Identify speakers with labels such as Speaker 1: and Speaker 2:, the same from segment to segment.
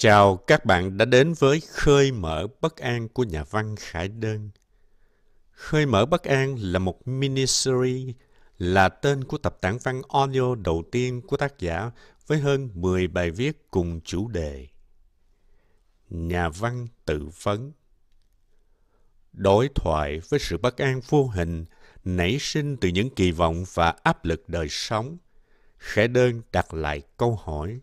Speaker 1: Chào các bạn đã đến với Khơi mở bất an của nhà văn Khải Đơn. Khơi mở bất an là một mini-series, là tên của tập tản văn audio đầu tiên của tác giả với hơn 10 bài viết cùng chủ đề. Nhà văn tự vấn Đối thoại với sự bất an vô hình, nảy sinh từ những kỳ vọng và áp lực đời sống. Khải đơn đặt lại câu hỏi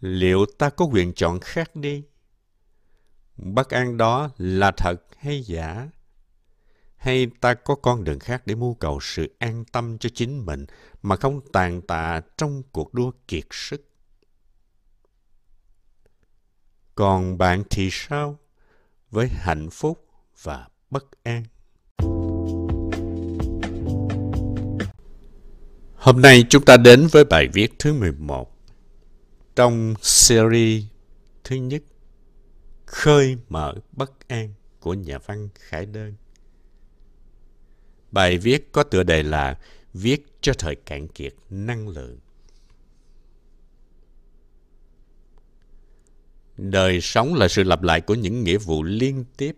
Speaker 1: liệu ta có quyền chọn khác đi? Bất an đó là thật hay giả? Hay ta có con đường khác để mưu cầu sự an tâm cho chính mình mà không tàn tạ trong cuộc đua kiệt sức? Còn bạn thì sao với hạnh phúc và bất an? Hôm nay chúng ta đến với bài viết thứ 11 trong series thứ nhất Khơi mở bất an của nhà văn Khải Đơn. Bài viết có tựa đề là Viết cho thời cạn kiệt năng lượng. Đời sống là sự lặp lại của những nghĩa vụ liên tiếp,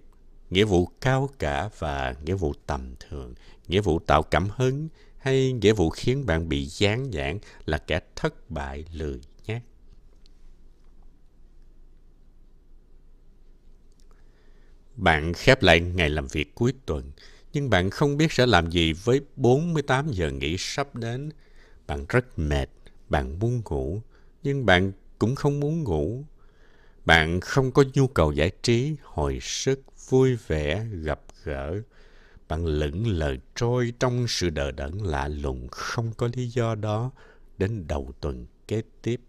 Speaker 1: nghĩa vụ cao cả và nghĩa vụ tầm thường, nghĩa vụ tạo cảm hứng hay nghĩa vụ khiến bạn bị gián giãn là kẻ thất bại lười Bạn khép lại ngày làm việc cuối tuần, nhưng bạn không biết sẽ làm gì với 48 giờ nghỉ sắp đến. Bạn rất mệt, bạn muốn ngủ, nhưng bạn cũng không muốn ngủ. Bạn không có nhu cầu giải trí, hồi sức, vui vẻ, gặp gỡ. Bạn lững lờ trôi trong sự đờ đẫn lạ lùng không có lý do đó đến đầu tuần kế tiếp.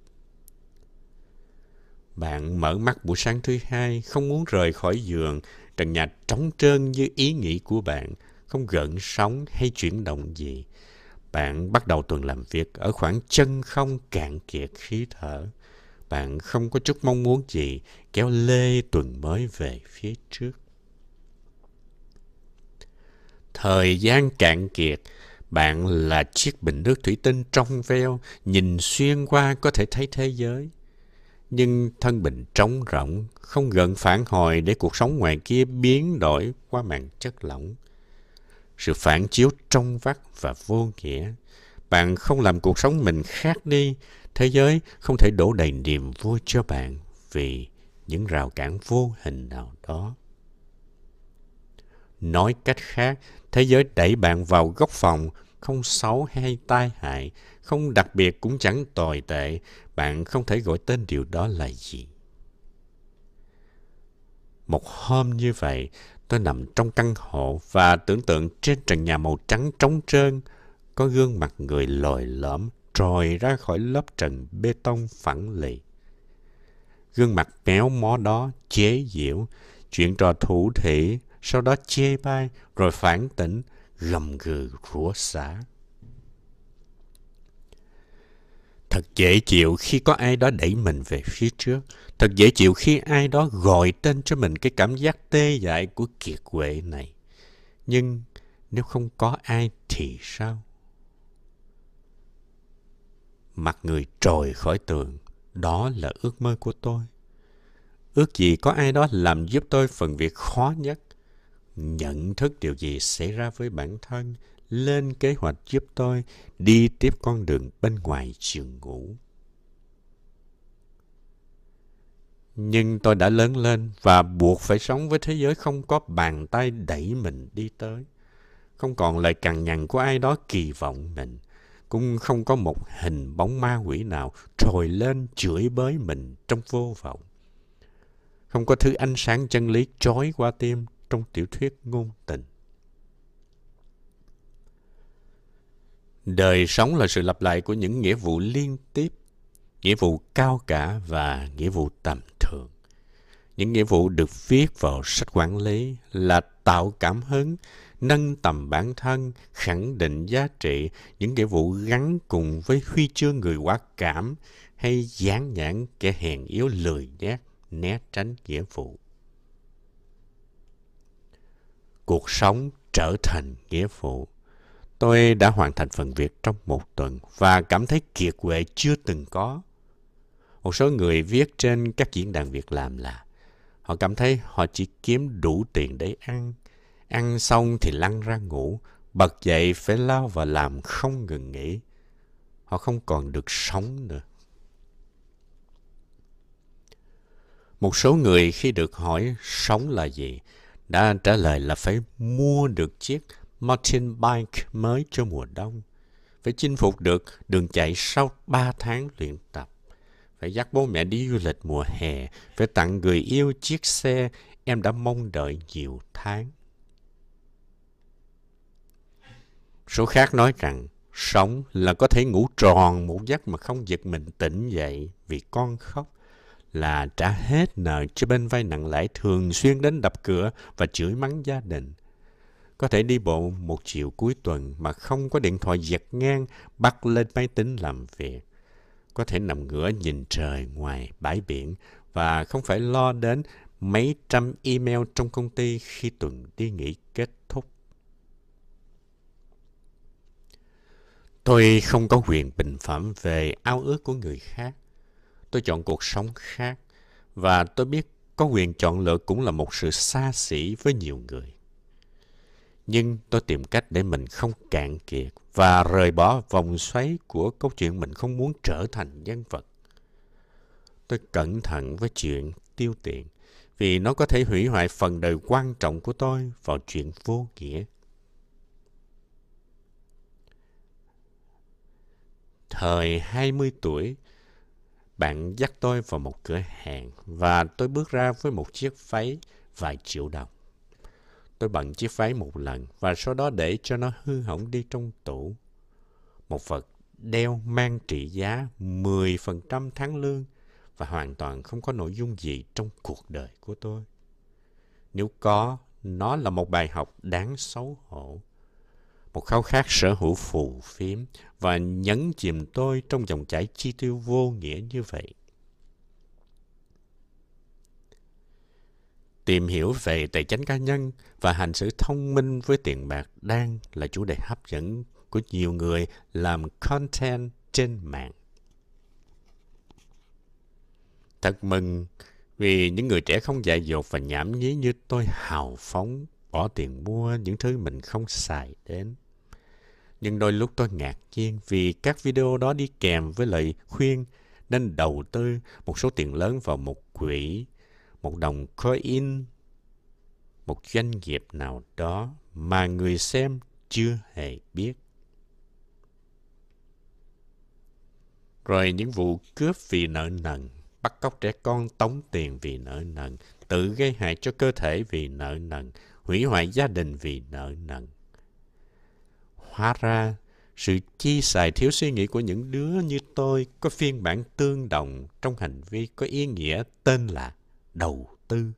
Speaker 1: Bạn mở mắt buổi sáng thứ hai, không muốn rời khỏi giường, trần nhà trống trơn như ý nghĩ của bạn, không gợn sóng hay chuyển động gì. Bạn bắt đầu tuần làm việc ở khoảng chân không cạn kiệt khí thở. Bạn không có chút mong muốn gì kéo lê tuần mới về phía trước. Thời gian cạn kiệt, bạn là chiếc bình nước thủy tinh trong veo, nhìn xuyên qua có thể thấy thế giới nhưng thân bình trống rỗng, không gần phản hồi để cuộc sống ngoài kia biến đổi qua màn chất lỏng. Sự phản chiếu trong vắt và vô nghĩa. Bạn không làm cuộc sống mình khác đi, thế giới không thể đổ đầy niềm vui cho bạn vì những rào cản vô hình nào đó. Nói cách khác, thế giới đẩy bạn vào góc phòng, không xấu hay tai hại, không đặc biệt cũng chẳng tồi tệ, bạn không thể gọi tên điều đó là gì. Một hôm như vậy, tôi nằm trong căn hộ và tưởng tượng trên trần nhà màu trắng trống trơn có gương mặt người lồi lõm trồi ra khỏi lớp trần bê tông phẳng lì. Gương mặt méo mó đó chế giễu, chuyện trò thủ thị, sau đó chê bai, rồi phản tỉnh, gầm gừ rủa xả. Thật dễ chịu khi có ai đó đẩy mình về phía trước. Thật dễ chịu khi ai đó gọi tên cho mình cái cảm giác tê dại của kiệt quệ này. Nhưng nếu không có ai thì sao? Mặt người trồi khỏi tường, đó là ước mơ của tôi. Ước gì có ai đó làm giúp tôi phần việc khó nhất. Nhận thức điều gì xảy ra với bản thân, lên kế hoạch giúp tôi đi tiếp con đường bên ngoài giường ngủ. Nhưng tôi đã lớn lên và buộc phải sống với thế giới không có bàn tay đẩy mình đi tới. Không còn lời cằn nhằn của ai đó kỳ vọng mình. Cũng không có một hình bóng ma quỷ nào trồi lên chửi bới mình trong vô vọng. Không có thứ ánh sáng chân lý trói qua tim trong tiểu thuyết ngôn tình. Đời sống là sự lặp lại của những nghĩa vụ liên tiếp, nghĩa vụ cao cả và nghĩa vụ tầm thường. Những nghĩa vụ được viết vào sách quản lý là tạo cảm hứng, nâng tầm bản thân, khẳng định giá trị, những nghĩa vụ gắn cùng với huy chương người quá cảm hay dán nhãn kẻ hèn yếu lười nhát, né tránh nghĩa vụ. Cuộc sống trở thành nghĩa vụ Tôi đã hoàn thành phần việc trong một tuần và cảm thấy kiệt quệ chưa từng có. Một số người viết trên các diễn đàn việc làm là họ cảm thấy họ chỉ kiếm đủ tiền để ăn. Ăn xong thì lăn ra ngủ, bật dậy phải lao vào làm không ngừng nghỉ. Họ không còn được sống nữa. Một số người khi được hỏi sống là gì, đã trả lời là phải mua được chiếc mountain bike mới cho mùa đông. Phải chinh phục được đường chạy sau 3 tháng luyện tập. Phải dắt bố mẹ đi du lịch mùa hè. Phải tặng người yêu chiếc xe em đã mong đợi nhiều tháng. Số khác nói rằng, sống là có thể ngủ tròn một giấc mà không giật mình tỉnh dậy vì con khóc, là trả hết nợ cho bên vay nặng lãi thường xuyên đến đập cửa và chửi mắng gia đình. Có thể đi bộ một chiều cuối tuần mà không có điện thoại giật ngang, bắt lên máy tính làm việc. Có thể nằm ngửa nhìn trời ngoài bãi biển và không phải lo đến mấy trăm email trong công ty khi tuần đi nghỉ kết thúc. Tôi không có quyền bình phẩm về ao ước của người khác tôi chọn cuộc sống khác và tôi biết có quyền chọn lựa cũng là một sự xa xỉ với nhiều người. Nhưng tôi tìm cách để mình không cạn kiệt và rời bỏ vòng xoáy của câu chuyện mình không muốn trở thành nhân vật. Tôi cẩn thận với chuyện tiêu tiền vì nó có thể hủy hoại phần đời quan trọng của tôi vào chuyện vô nghĩa. Thời 20 tuổi, bạn dắt tôi vào một cửa hàng và tôi bước ra với một chiếc váy vài triệu đồng. Tôi bận chiếc váy một lần và sau đó để cho nó hư hỏng đi trong tủ. Một vật đeo mang trị giá 10% tháng lương và hoàn toàn không có nội dung gì trong cuộc đời của tôi. Nếu có, nó là một bài học đáng xấu hổ một khao khát sở hữu phù phiếm và nhấn chìm tôi trong dòng chảy chi tiêu vô nghĩa như vậy. Tìm hiểu về tài chính cá nhân và hành xử thông minh với tiền bạc đang là chủ đề hấp dẫn của nhiều người làm content trên mạng. Thật mừng vì những người trẻ không dại dột và nhảm nhí như tôi hào phóng bỏ tiền mua những thứ mình không xài đến. Nhưng đôi lúc tôi ngạc nhiên vì các video đó đi kèm với lời khuyên nên đầu tư một số tiền lớn vào một quỹ, một đồng coin, một doanh nghiệp nào đó mà người xem chưa hề biết. Rồi những vụ cướp vì nợ nần, bắt cóc trẻ con tống tiền vì nợ nần, tự gây hại cho cơ thể vì nợ nần, hủy hoại gia đình vì nợ nần. Hóa ra, sự chi xài thiếu suy nghĩ của những đứa như tôi có phiên bản tương đồng trong hành vi có ý nghĩa tên là đầu tư.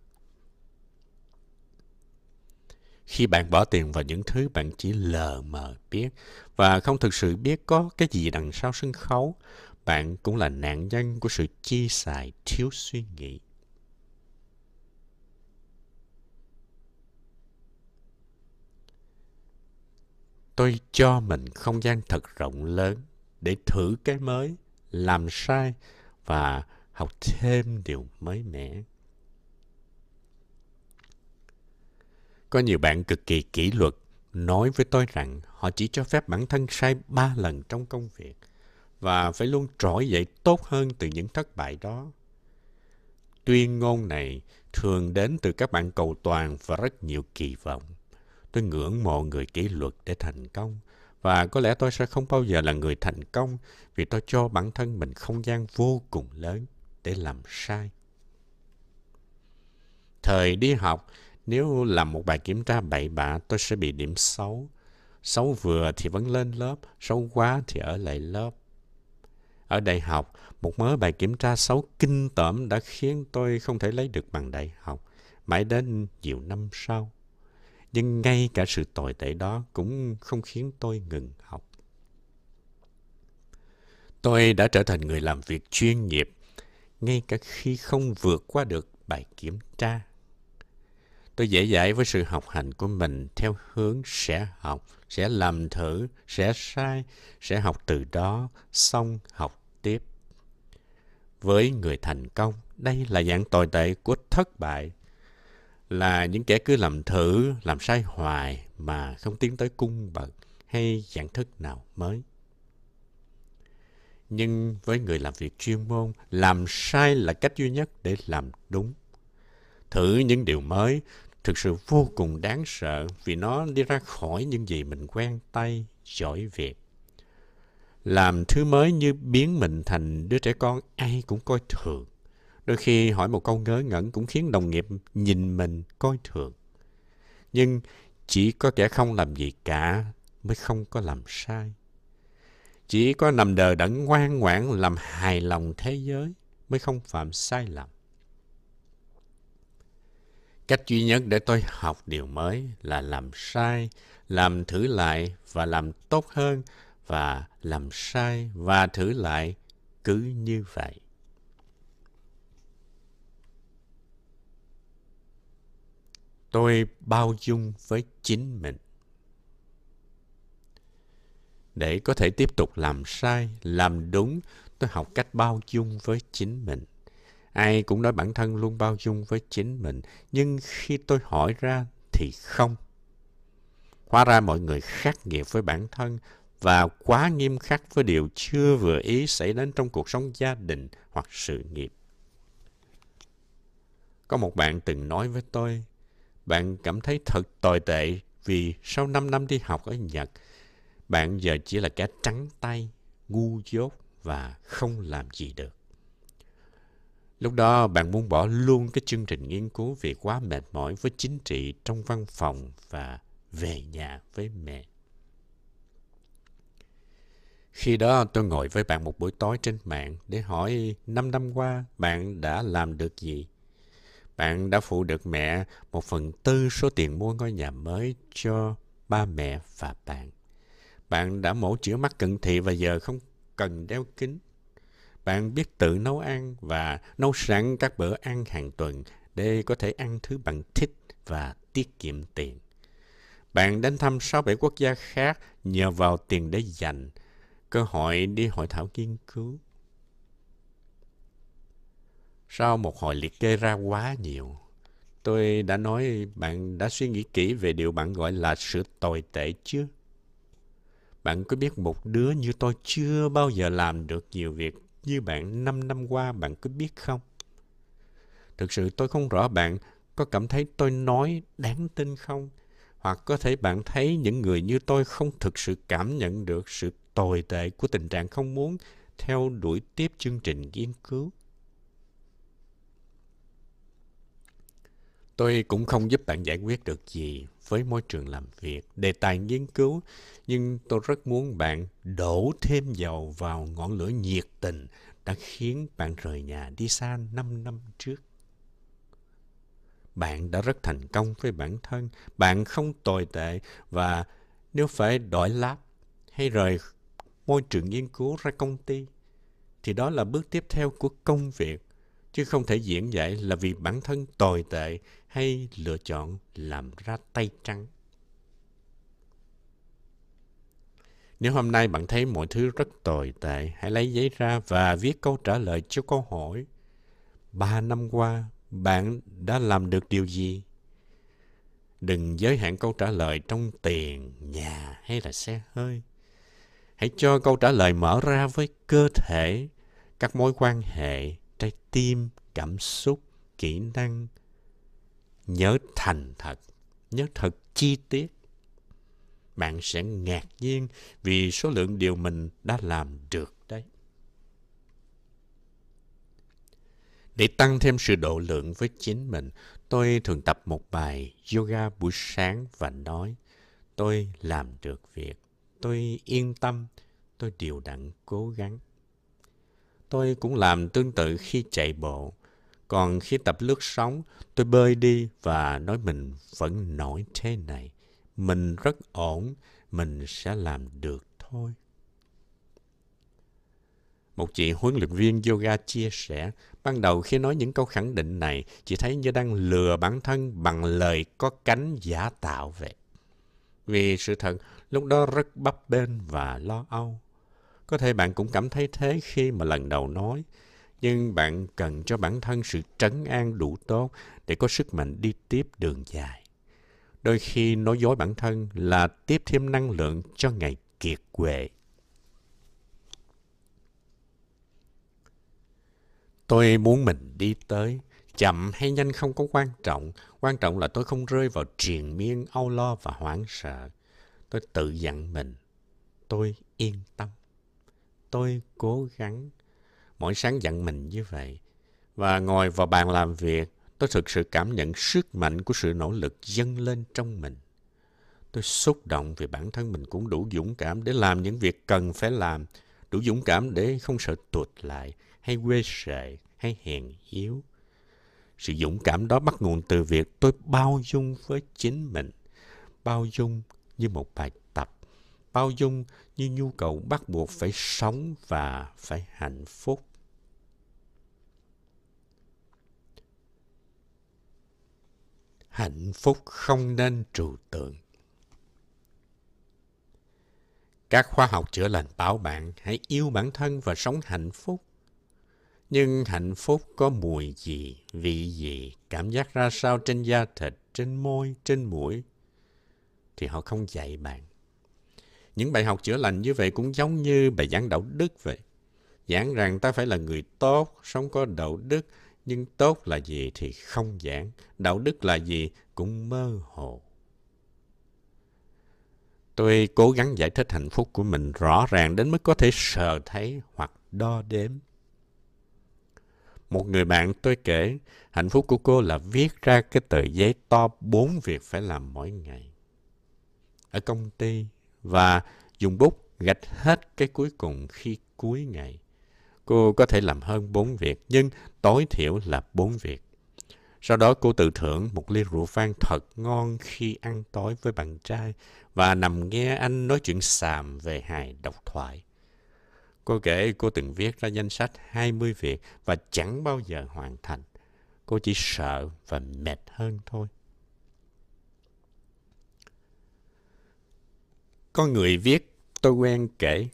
Speaker 1: Khi bạn bỏ tiền vào những thứ bạn chỉ lờ mờ biết và không thực sự biết có cái gì đằng sau sân khấu, bạn cũng là nạn nhân của sự chi xài thiếu suy nghĩ. tôi cho mình không gian thật rộng lớn để thử cái mới, làm sai và học thêm điều mới mẻ. Có nhiều bạn cực kỳ kỷ luật nói với tôi rằng họ chỉ cho phép bản thân sai ba lần trong công việc và phải luôn trỗi dậy tốt hơn từ những thất bại đó. Tuyên ngôn này thường đến từ các bạn cầu toàn và rất nhiều kỳ vọng. Tôi ngưỡng mộ người kỷ luật để thành công. Và có lẽ tôi sẽ không bao giờ là người thành công vì tôi cho bản thân mình không gian vô cùng lớn để làm sai. Thời đi học, nếu làm một bài kiểm tra bậy bạ, tôi sẽ bị điểm xấu. Xấu vừa thì vẫn lên lớp, xấu quá thì ở lại lớp. Ở đại học, một mớ bài kiểm tra xấu kinh tởm đã khiến tôi không thể lấy được bằng đại học, mãi đến nhiều năm sau. Nhưng ngay cả sự tồi tệ đó cũng không khiến tôi ngừng học. Tôi đã trở thành người làm việc chuyên nghiệp, ngay cả khi không vượt qua được bài kiểm tra. Tôi dễ dãi với sự học hành của mình theo hướng sẽ học, sẽ làm thử, sẽ sai, sẽ học từ đó, xong học tiếp. Với người thành công, đây là dạng tồi tệ của thất bại. Là những kẻ cứ làm thử, làm sai hoài mà không tiến tới cung bậc hay dạng thức nào mới. Nhưng với người làm việc chuyên môn, làm sai là cách duy nhất để làm đúng. Thử những điều mới thực sự vô cùng đáng sợ vì nó đi ra khỏi những gì mình quen tay, giỏi việc. Làm thứ mới như biến mình thành đứa trẻ con ai cũng coi thường. Đôi khi hỏi một câu ngớ ngẩn cũng khiến đồng nghiệp nhìn mình coi thường. Nhưng chỉ có kẻ không làm gì cả mới không có làm sai. Chỉ có nằm đờ đẫn ngoan ngoãn làm hài lòng thế giới mới không phạm sai lầm. Cách duy nhất để tôi học điều mới là làm sai, làm thử lại và làm tốt hơn và làm sai và thử lại cứ như vậy. Tôi bao dung với chính mình. Để có thể tiếp tục làm sai, làm đúng, tôi học cách bao dung với chính mình. Ai cũng nói bản thân luôn bao dung với chính mình, nhưng khi tôi hỏi ra thì không. Hóa ra mọi người khắc nghiệt với bản thân và quá nghiêm khắc với điều chưa vừa ý xảy đến trong cuộc sống gia đình hoặc sự nghiệp. Có một bạn từng nói với tôi, bạn cảm thấy thật tồi tệ vì sau 5 năm đi học ở Nhật, bạn giờ chỉ là kẻ trắng tay, ngu dốt và không làm gì được. Lúc đó bạn muốn bỏ luôn cái chương trình nghiên cứu vì quá mệt mỏi với chính trị trong văn phòng và về nhà với mẹ. Khi đó tôi ngồi với bạn một buổi tối trên mạng để hỏi 5 năm qua bạn đã làm được gì. Bạn đã phụ được mẹ một phần tư số tiền mua ngôi nhà mới cho ba mẹ và bạn. Bạn đã mổ chữa mắt cận thị và giờ không cần đeo kính. Bạn biết tự nấu ăn và nấu sẵn các bữa ăn hàng tuần để có thể ăn thứ bạn thích và tiết kiệm tiền. Bạn đến thăm 6-7 quốc gia khác nhờ vào tiền để dành, cơ hội đi hội thảo nghiên cứu. Sau một hồi liệt kê ra quá nhiều, tôi đã nói bạn đã suy nghĩ kỹ về điều bạn gọi là sự tồi tệ chưa? Bạn có biết một đứa như tôi chưa bao giờ làm được nhiều việc như bạn năm năm qua, bạn có biết không? Thực sự tôi không rõ bạn có cảm thấy tôi nói đáng tin không? Hoặc có thể bạn thấy những người như tôi không thực sự cảm nhận được sự tồi tệ của tình trạng không muốn theo đuổi tiếp chương trình nghiên cứu. Tôi cũng không giúp bạn giải quyết được gì với môi trường làm việc, đề tài nghiên cứu, nhưng tôi rất muốn bạn đổ thêm dầu vào ngọn lửa nhiệt tình đã khiến bạn rời nhà đi xa 5 năm trước. Bạn đã rất thành công với bản thân, bạn không tồi tệ và nếu phải đổi láp hay rời môi trường nghiên cứu ra công ty, thì đó là bước tiếp theo của công việc, chứ không thể diễn giải là vì bản thân tồi tệ hay lựa chọn làm ra tay trắng. Nếu hôm nay bạn thấy mọi thứ rất tồi tệ, hãy lấy giấy ra và viết câu trả lời cho câu hỏi. Ba năm qua, bạn đã làm được điều gì? Đừng giới hạn câu trả lời trong tiền, nhà hay là xe hơi. Hãy cho câu trả lời mở ra với cơ thể, các mối quan hệ, trái tim, cảm xúc, kỹ năng. Nhớ thành thật, nhớ thật chi tiết bạn sẽ ngạc nhiên vì số lượng điều mình đã làm được đấy. Để tăng thêm sự độ lượng với chính mình, tôi thường tập một bài yoga buổi sáng và nói, tôi làm được việc, tôi yên tâm, tôi đều đặn cố gắng. Tôi cũng làm tương tự khi chạy bộ, còn khi tập lướt sóng, tôi bơi đi và nói mình vẫn nổi thế này mình rất ổn, mình sẽ làm được thôi. Một chị huấn luyện viên yoga chia sẻ, ban đầu khi nói những câu khẳng định này, chị thấy như đang lừa bản thân bằng lời có cánh giả tạo vậy. Vì sự thật, lúc đó rất bấp bênh và lo âu. Có thể bạn cũng cảm thấy thế khi mà lần đầu nói, nhưng bạn cần cho bản thân sự trấn an đủ tốt để có sức mạnh đi tiếp đường dài. Đôi khi nói dối bản thân là tiếp thêm năng lượng cho ngày kiệt quệ. Tôi muốn mình đi tới, chậm hay nhanh không có quan trọng. Quan trọng là tôi không rơi vào triền miên âu lo và hoảng sợ. Tôi tự dặn mình. Tôi yên tâm. Tôi cố gắng. Mỗi sáng dặn mình như vậy. Và ngồi vào bàn làm việc, tôi thực sự cảm nhận sức mạnh của sự nỗ lực dâng lên trong mình. Tôi xúc động vì bản thân mình cũng đủ dũng cảm để làm những việc cần phải làm, đủ dũng cảm để không sợ tụt lại, hay quê sệ, hay hèn yếu. Sự dũng cảm đó bắt nguồn từ việc tôi bao dung với chính mình, bao dung như một bài tập, bao dung như nhu cầu bắt buộc phải sống và phải hạnh phúc. Hạnh phúc không nên trừu tượng. Các khoa học chữa lành bảo bạn hãy yêu bản thân và sống hạnh phúc. Nhưng hạnh phúc có mùi gì, vị gì, cảm giác ra sao trên da thịt, trên môi, trên mũi, thì họ không dạy bạn. Những bài học chữa lành như vậy cũng giống như bài giảng đạo đức vậy. Giảng rằng ta phải là người tốt, sống có đạo đức, nhưng tốt là gì thì không giảng. Đạo đức là gì cũng mơ hồ. Tôi cố gắng giải thích hạnh phúc của mình rõ ràng đến mức có thể sờ thấy hoặc đo đếm. Một người bạn tôi kể, hạnh phúc của cô là viết ra cái tờ giấy to bốn việc phải làm mỗi ngày. Ở công ty và dùng bút gạch hết cái cuối cùng khi cuối ngày. Cô có thể làm hơn bốn việc, nhưng tối thiểu là bốn việc. Sau đó cô tự thưởng một ly rượu vang thật ngon khi ăn tối với bạn trai và nằm nghe anh nói chuyện xàm về hài độc thoại. Cô kể cô từng viết ra danh sách 20 việc và chẳng bao giờ hoàn thành. Cô chỉ sợ và mệt hơn thôi. Có người viết, tôi quen kể.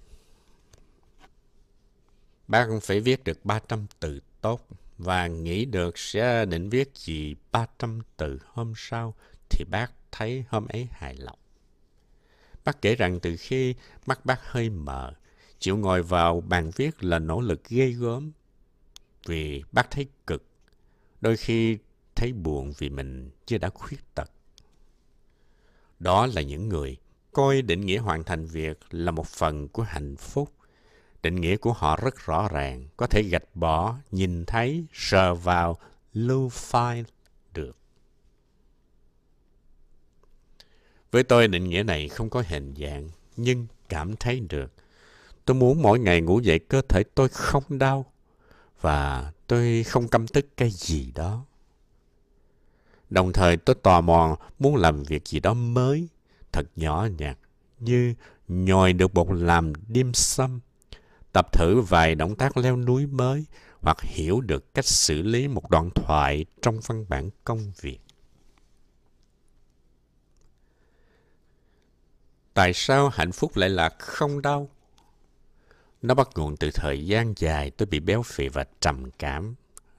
Speaker 1: Bác phải viết được 300 từ tốt và nghĩ được sẽ định viết gì 300 từ hôm sau thì bác thấy hôm ấy hài lòng. Bác kể rằng từ khi mắt bác hơi mờ, chịu ngồi vào bàn viết là nỗ lực ghê gớm. Vì bác thấy cực, đôi khi thấy buồn vì mình chưa đã khuyết tật. Đó là những người coi định nghĩa hoàn thành việc là một phần của hạnh phúc. Định nghĩa của họ rất rõ ràng, có thể gạch bỏ, nhìn thấy, sờ vào, lưu file được. Với tôi định nghĩa này không có hình dạng, nhưng cảm thấy được. Tôi muốn mỗi ngày ngủ dậy cơ thể tôi không đau và tôi không căm tức cái gì đó. Đồng thời tôi tò mò muốn làm việc gì đó mới, thật nhỏ nhặt, như nhồi được bột làm dim sum, tập thử vài động tác leo núi mới hoặc hiểu được cách xử lý một đoạn thoại trong văn bản công việc. Tại sao hạnh phúc lại là không đau? Nó bắt nguồn từ thời gian dài tôi bị béo phì và trầm cảm.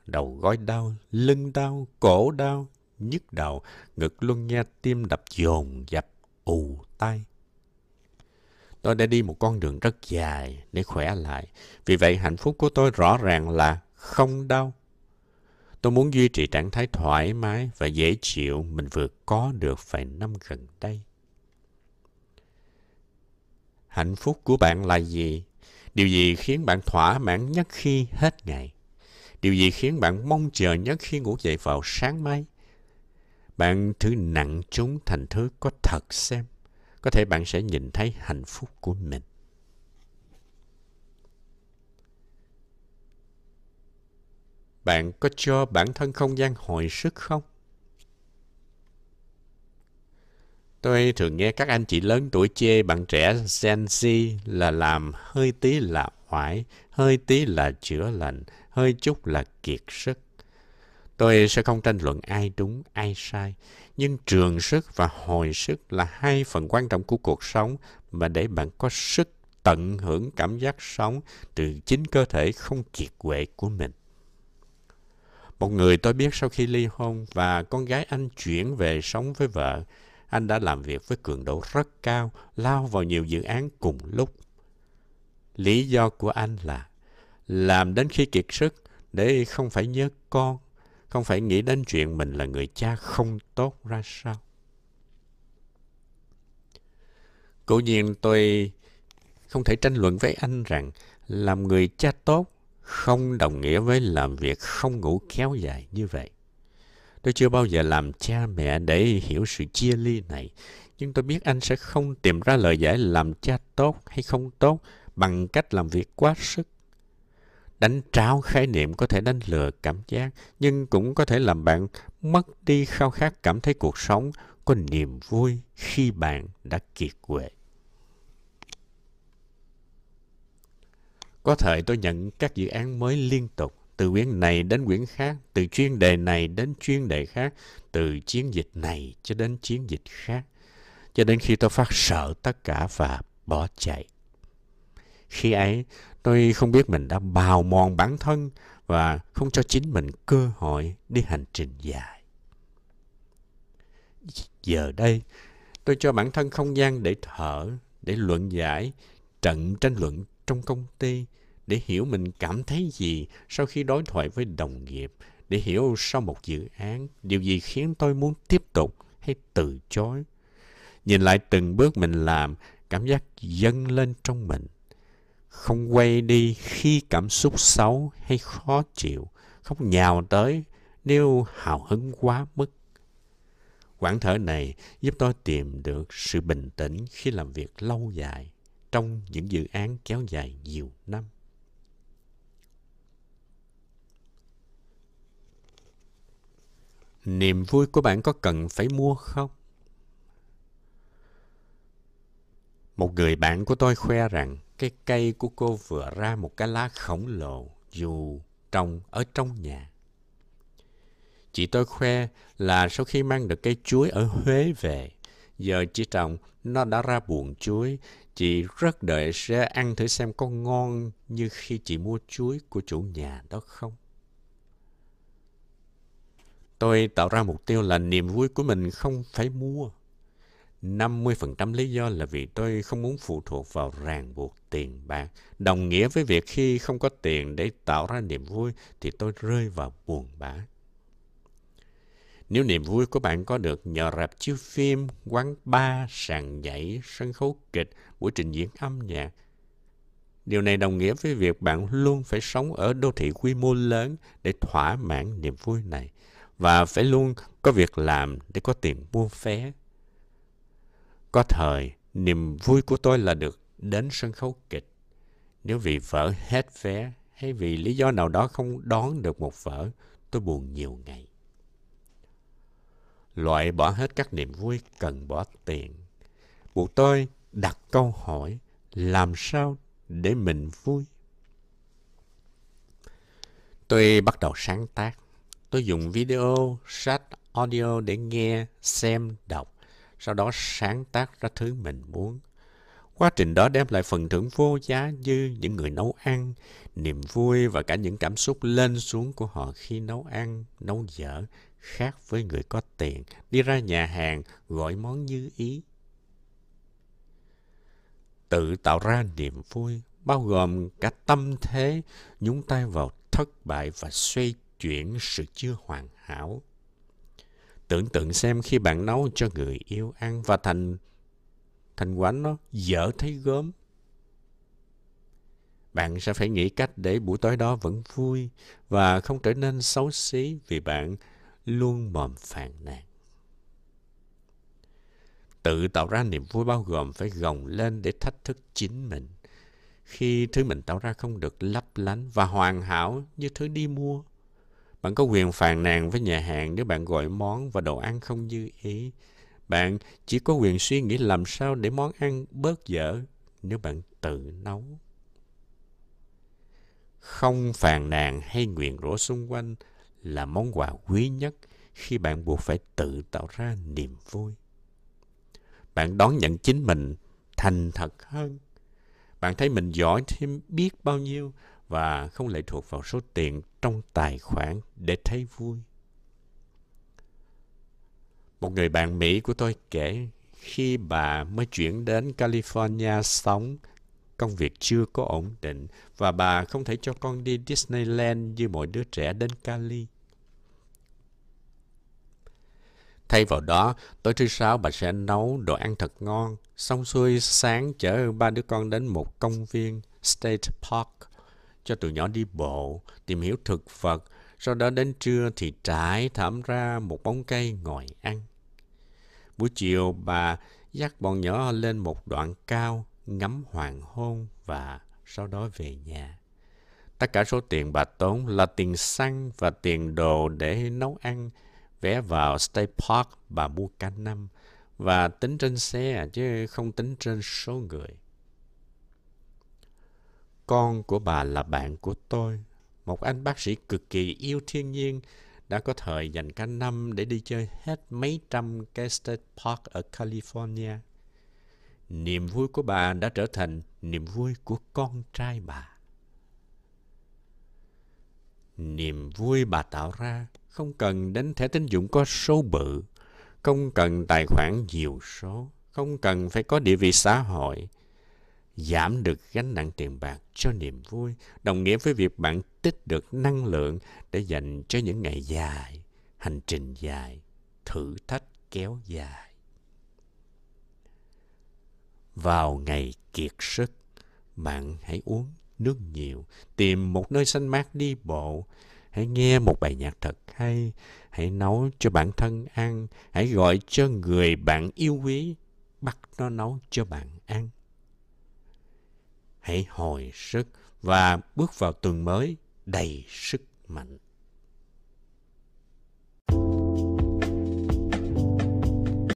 Speaker 1: Đầu gối đau, lưng đau, cổ đau, nhức đầu, ngực luôn nghe tim đập dồn dập, ù tay. Tôi đã đi một con đường rất dài để khỏe lại. Vì vậy, hạnh phúc của tôi rõ ràng là không đau. Tôi muốn duy trì trạng thái thoải mái và dễ chịu mình vừa có được vài năm gần đây. Hạnh phúc của bạn là gì? Điều gì khiến bạn thỏa mãn nhất khi hết ngày? Điều gì khiến bạn mong chờ nhất khi ngủ dậy vào sáng mai? Bạn thử nặng chúng thành thứ có thật xem. Có thể bạn sẽ nhìn thấy hạnh phúc của mình. Bạn có cho bản thân không gian hồi sức không? Tôi thường nghe các anh chị lớn tuổi chê bạn trẻ Gen Z là làm hơi tí là hoải, hơi tí là chữa lành, hơi chút là kiệt sức. Tôi sẽ không tranh luận ai đúng, ai sai, nhưng trường sức và hồi sức là hai phần quan trọng của cuộc sống mà để bạn có sức tận hưởng cảm giác sống từ chính cơ thể không kiệt quệ của mình. Một người tôi biết sau khi ly hôn và con gái anh chuyển về sống với vợ, anh đã làm việc với cường độ rất cao, lao vào nhiều dự án cùng lúc. Lý do của anh là làm đến khi kiệt sức để không phải nhớ con, không phải nghĩ đến chuyện mình là người cha không tốt ra sao. Cố nhiên tôi không thể tranh luận với anh rằng làm người cha tốt không đồng nghĩa với làm việc không ngủ kéo dài như vậy. Tôi chưa bao giờ làm cha mẹ để hiểu sự chia ly này, nhưng tôi biết anh sẽ không tìm ra lời giải làm cha tốt hay không tốt bằng cách làm việc quá sức. Đánh tráo khái niệm có thể đánh lừa cảm giác, nhưng cũng có thể làm bạn mất đi khao khát cảm thấy cuộc sống có niềm vui khi bạn đã kiệt quệ. Có thời tôi nhận các dự án mới liên tục, từ quyển này đến quyển khác, từ chuyên đề này đến chuyên đề khác, từ chiến dịch này cho đến chiến dịch khác, cho đến khi tôi phát sợ tất cả và bỏ chạy. Khi ấy, tôi không biết mình đã bào mòn bản thân và không cho chính mình cơ hội đi hành trình dài. Giờ đây, tôi cho bản thân không gian để thở, để luận giải, trận tranh luận trong công ty để hiểu mình cảm thấy gì sau khi đối thoại với đồng nghiệp, để hiểu sau một dự án, điều gì khiến tôi muốn tiếp tục hay từ chối. Nhìn lại từng bước mình làm, cảm giác dâng lên trong mình. Không quay đi khi cảm xúc xấu hay khó chịu, không nhào tới nếu hào hứng quá mức. Quãng thở này giúp tôi tìm được sự bình tĩnh khi làm việc lâu dài trong những dự án kéo dài nhiều năm. Niềm vui của bạn có cần phải mua không? Một người bạn của tôi khoe rằng cái cây của cô vừa ra một cái lá khổng lồ dù trồng ở trong nhà. Chị tôi khoe là sau khi mang được cây chuối ở Huế về, giờ chị trồng nó đã ra buồn chuối. Chị rất đợi sẽ ăn thử xem có ngon như khi chị mua chuối của chủ nhà đó không. Tôi tạo ra mục tiêu là niềm vui của mình không phải mua. 50% lý do là vì tôi không muốn phụ thuộc vào ràng buộc tiền bạc. Đồng nghĩa với việc khi không có tiền để tạo ra niềm vui thì tôi rơi vào buồn bã. Nếu niềm vui của bạn có được nhờ rạp chiếu phim, quán bar, sàn nhảy, sân khấu kịch, buổi trình diễn âm nhạc, điều này đồng nghĩa với việc bạn luôn phải sống ở đô thị quy mô lớn để thỏa mãn niềm vui này và phải luôn có việc làm để có tiền mua vé. Có thời, niềm vui của tôi là được đến sân khấu kịch. Nếu vì vở hết vé hay vì lý do nào đó không đón được một vở, tôi buồn nhiều ngày. Loại bỏ hết các niềm vui cần bỏ tiền. Buộc tôi đặt câu hỏi làm sao để mình vui. Tôi bắt đầu sáng tác. Tôi dùng video, sách, audio để nghe, xem, đọc, sau đó sáng tác ra thứ mình muốn. Quá trình đó đem lại phần thưởng vô giá như những người nấu ăn, niềm vui và cả những cảm xúc lên xuống của họ khi nấu ăn, nấu dở, khác với người có tiền, đi ra nhà hàng gọi món như ý. Tự tạo ra niềm vui, bao gồm cả tâm thế, nhúng tay vào thất bại và xoay chuyển sự chưa hoàn hảo. Tưởng tượng xem khi bạn nấu cho người yêu ăn và thành thành quả nó dở thấy gớm. Bạn sẽ phải nghĩ cách để buổi tối đó vẫn vui và không trở nên xấu xí vì bạn luôn mồm phàn nàn. Tự tạo ra niềm vui bao gồm phải gồng lên để thách thức chính mình. Khi thứ mình tạo ra không được lấp lánh và hoàn hảo như thứ đi mua, bạn có quyền phàn nàn với nhà hàng nếu bạn gọi món và đồ ăn không như ý. Bạn chỉ có quyền suy nghĩ làm sao để món ăn bớt dở nếu bạn tự nấu. Không phàn nàn hay nguyện rủa xung quanh là món quà quý nhất khi bạn buộc phải tự tạo ra niềm vui. Bạn đón nhận chính mình thành thật hơn. Bạn thấy mình giỏi thêm biết bao nhiêu và không lệ thuộc vào số tiền trong tài khoản để thấy vui. Một người bạn Mỹ của tôi kể khi bà mới chuyển đến California sống, công việc chưa có ổn định và bà không thể cho con đi Disneyland như mọi đứa trẻ đến Cali. Thay vào đó, tối thứ sáu bà sẽ nấu đồ ăn thật ngon. Xong xuôi sáng chở ba đứa con đến một công viên, State Park, cho tụi nhỏ đi bộ, tìm hiểu thực vật. Sau đó đến trưa thì trải thảm ra một bóng cây ngồi ăn. Buổi chiều bà dắt bọn nhỏ lên một đoạn cao, ngắm hoàng hôn và sau đó về nhà. Tất cả số tiền bà tốn là tiền xăng và tiền đồ để nấu ăn, vé vào State Park bà mua cả năm và tính trên xe chứ không tính trên số người. Con của bà là bạn của tôi, một anh bác sĩ cực kỳ yêu thiên nhiên, đã có thời dành cả năm để đi chơi hết mấy trăm cái State Park ở California. Niềm vui của bà đã trở thành niềm vui của con trai bà. Niềm vui bà tạo ra không cần đến thẻ tín dụng có số bự, không cần tài khoản nhiều số, không cần phải có địa vị xã hội. Giảm được gánh nặng tiền bạc cho niềm vui, đồng nghĩa với việc bạn tích được năng lượng để dành cho những ngày dài, hành trình dài, thử thách kéo dài. Vào ngày kiệt sức, bạn hãy uống nước nhiều, tìm một nơi xanh mát đi bộ, hãy nghe một bài nhạc thật hay, hãy nấu cho bản thân ăn, hãy gọi cho người bạn yêu quý, bắt nó nấu cho bạn ăn. Hãy hồi sức và bước vào tuần mới đầy sức mạnh.